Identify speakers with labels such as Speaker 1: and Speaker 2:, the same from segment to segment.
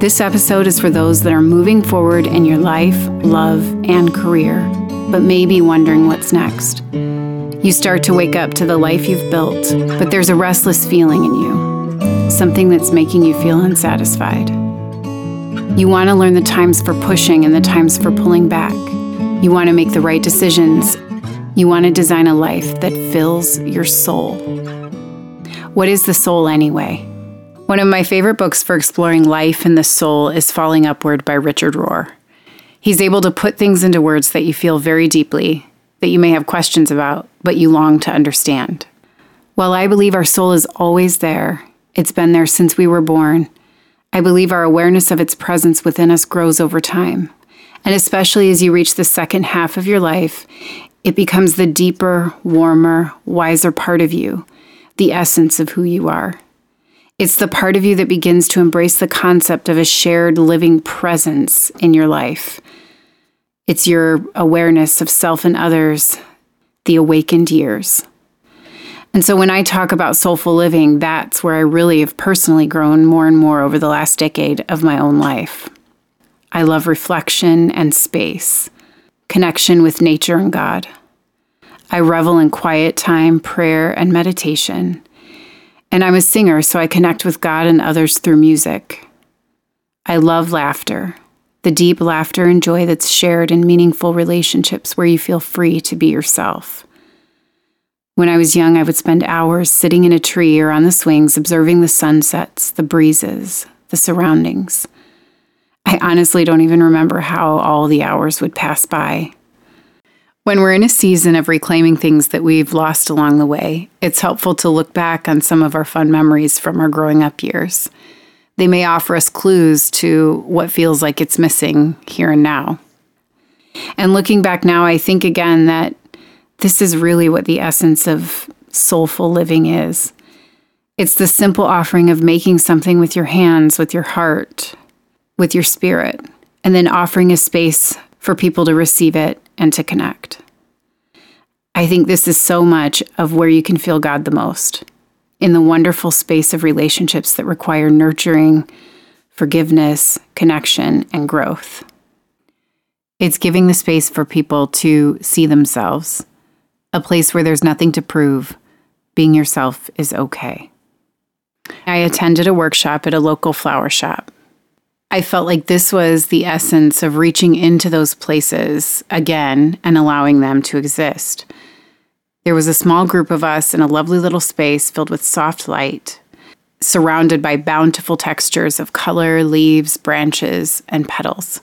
Speaker 1: This episode is for those that are moving forward in your life, love, and career, but maybe wondering what's next. You start to wake up to the life you've built, but there's a restless feeling in you, something that's making you feel unsatisfied. You want to learn the times for pushing and the times for pulling back. You want to make the right decisions. You want to design a life that fills your soul. What is the soul anyway? One of my favorite books for exploring life and the soul is Falling Upward by Richard Rohr. He's able to put things into words that you feel very deeply, that you may have questions about, but you long to understand. While I believe our soul is always there, it's been there since we were born, I believe our awareness of its presence within us grows over time. And especially as you reach the second half of your life, it becomes the deeper, warmer, wiser part of you, the essence of who you are. It's the part of you that begins to embrace the concept of a shared living presence in your life. It's your awareness of self and others, the awakened years. And so when I talk about soulful living, that's where I really have personally grown more and more over the last decade of my own life. I love reflection and space, connection with nature and God. I revel in quiet time, prayer, and meditation. And I'm a singer, so I connect with God and others through music. I love laughter the deep laughter and joy that's shared in meaningful relationships where you feel free to be yourself. When I was young, I would spend hours sitting in a tree or on the swings observing the sunsets, the breezes, the surroundings. I honestly don't even remember how all the hours would pass by. When we're in a season of reclaiming things that we've lost along the way, it's helpful to look back on some of our fun memories from our growing up years they may offer us clues to what feels like it's missing here and now. And looking back now, I think again that this is really what the essence of soulful living is. It's the simple offering of making something with your hands, with your heart, with your spirit, and then offering a space for people to receive it and to connect. I think this is so much of where you can feel God the most in the wonderful space of relationships that require nurturing, forgiveness, connection, and growth. It's giving the space for people to see themselves, a place where there's nothing to prove. Being yourself is okay. I attended a workshop at a local flower shop. I felt like this was the essence of reaching into those places again and allowing them to exist. There was a small group of us in a lovely little space filled with soft light, surrounded by bountiful textures of color, leaves, branches, and petals.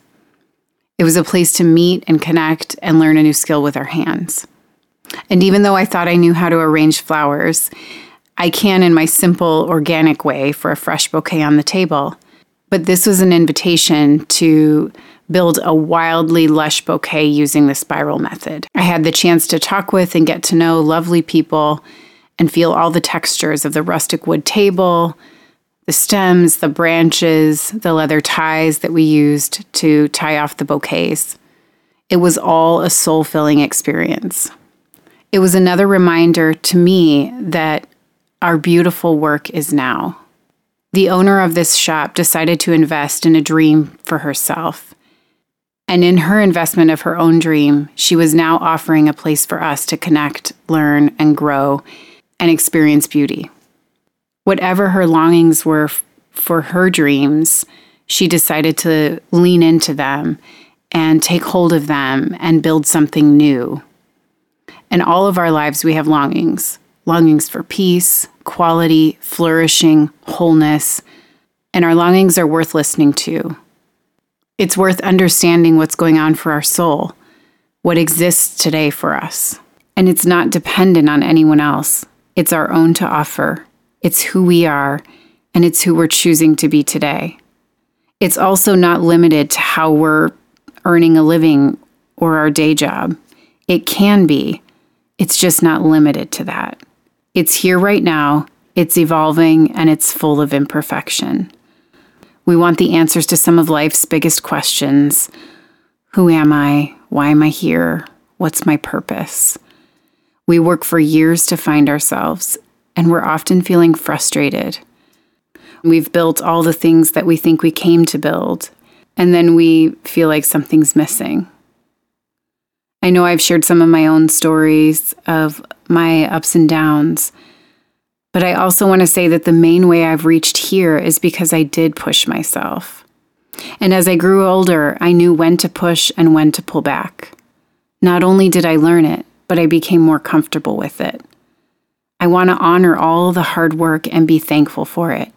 Speaker 1: It was a place to meet and connect and learn a new skill with our hands. And even though I thought I knew how to arrange flowers, I can in my simple, organic way for a fresh bouquet on the table. But this was an invitation to build a wildly lush bouquet using the spiral method. I had the chance to talk with and get to know lovely people and feel all the textures of the rustic wood table, the stems, the branches, the leather ties that we used to tie off the bouquets. It was all a soul filling experience. It was another reminder to me that our beautiful work is now. The owner of this shop decided to invest in a dream for herself. And in her investment of her own dream, she was now offering a place for us to connect, learn, and grow and experience beauty. Whatever her longings were f- for her dreams, she decided to lean into them and take hold of them and build something new. In all of our lives, we have longings longings for peace, quality, flourishing, wholeness, and our longings are worth listening to. It's worth understanding what's going on for our soul, what exists today for us. And it's not dependent on anyone else, it's our own to offer. It's who we are, and it's who we're choosing to be today. It's also not limited to how we're earning a living or our day job. It can be, it's just not limited to that. It's here right now, it's evolving, and it's full of imperfection. We want the answers to some of life's biggest questions Who am I? Why am I here? What's my purpose? We work for years to find ourselves, and we're often feeling frustrated. We've built all the things that we think we came to build, and then we feel like something's missing. I know I've shared some of my own stories of my ups and downs, but I also want to say that the main way I've reached here is because I did push myself. And as I grew older, I knew when to push and when to pull back. Not only did I learn it, but I became more comfortable with it. I want to honor all the hard work and be thankful for it,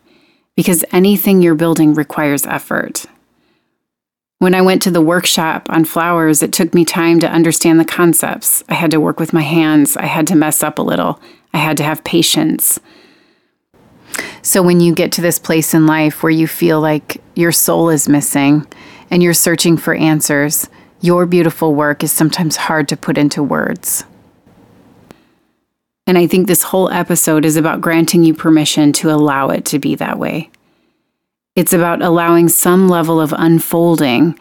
Speaker 1: because anything you're building requires effort. When I went to the workshop on flowers, it took me time to understand the concepts. I had to work with my hands, I had to mess up a little, I had to have patience. So, when you get to this place in life where you feel like your soul is missing and you're searching for answers, your beautiful work is sometimes hard to put into words. And I think this whole episode is about granting you permission to allow it to be that way. It's about allowing some level of unfolding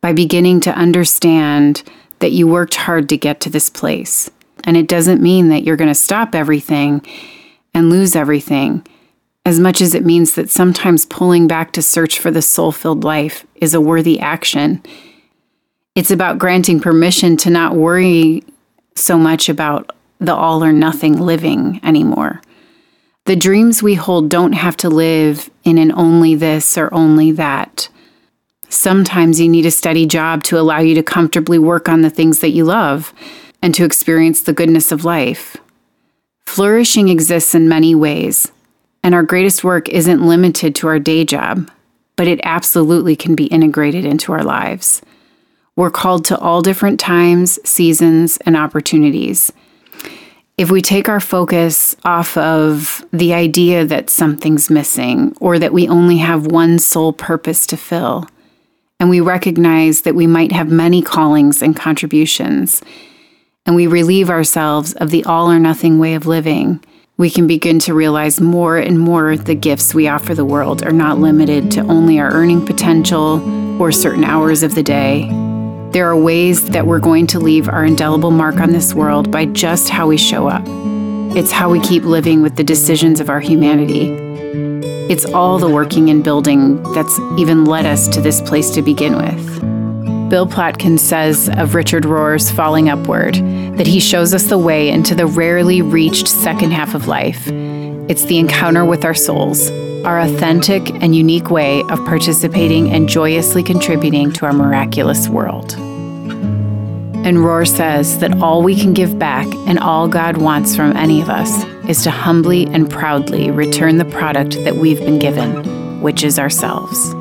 Speaker 1: by beginning to understand that you worked hard to get to this place. And it doesn't mean that you're going to stop everything and lose everything, as much as it means that sometimes pulling back to search for the soul filled life is a worthy action it's about granting permission to not worry so much about the all or nothing living anymore. The dreams we hold don't have to live in an only this or only that. Sometimes you need a steady job to allow you to comfortably work on the things that you love and to experience the goodness of life. Flourishing exists in many ways, and our greatest work isn't limited to our day job, but it absolutely can be integrated into our lives. We're called to all different times, seasons, and opportunities. If we take our focus off of the idea that something's missing or that we only have one sole purpose to fill, and we recognize that we might have many callings and contributions, and we relieve ourselves of the all or nothing way of living, we can begin to realize more and more the gifts we offer the world are not limited to only our earning potential or certain hours of the day there are ways that we're going to leave our indelible mark on this world by just how we show up. It's how we keep living with the decisions of our humanity. It's all the working and building that's even led us to this place to begin with. Bill Plotkin says of Richard Rohr's Falling Upward that he shows us the way into the rarely reached second half of life. It's the encounter with our souls, our authentic and unique way of participating and joyously contributing to our miraculous world. And Rohr says that all we can give back and all God wants from any of us is to humbly and proudly return the product that we've been given, which is ourselves.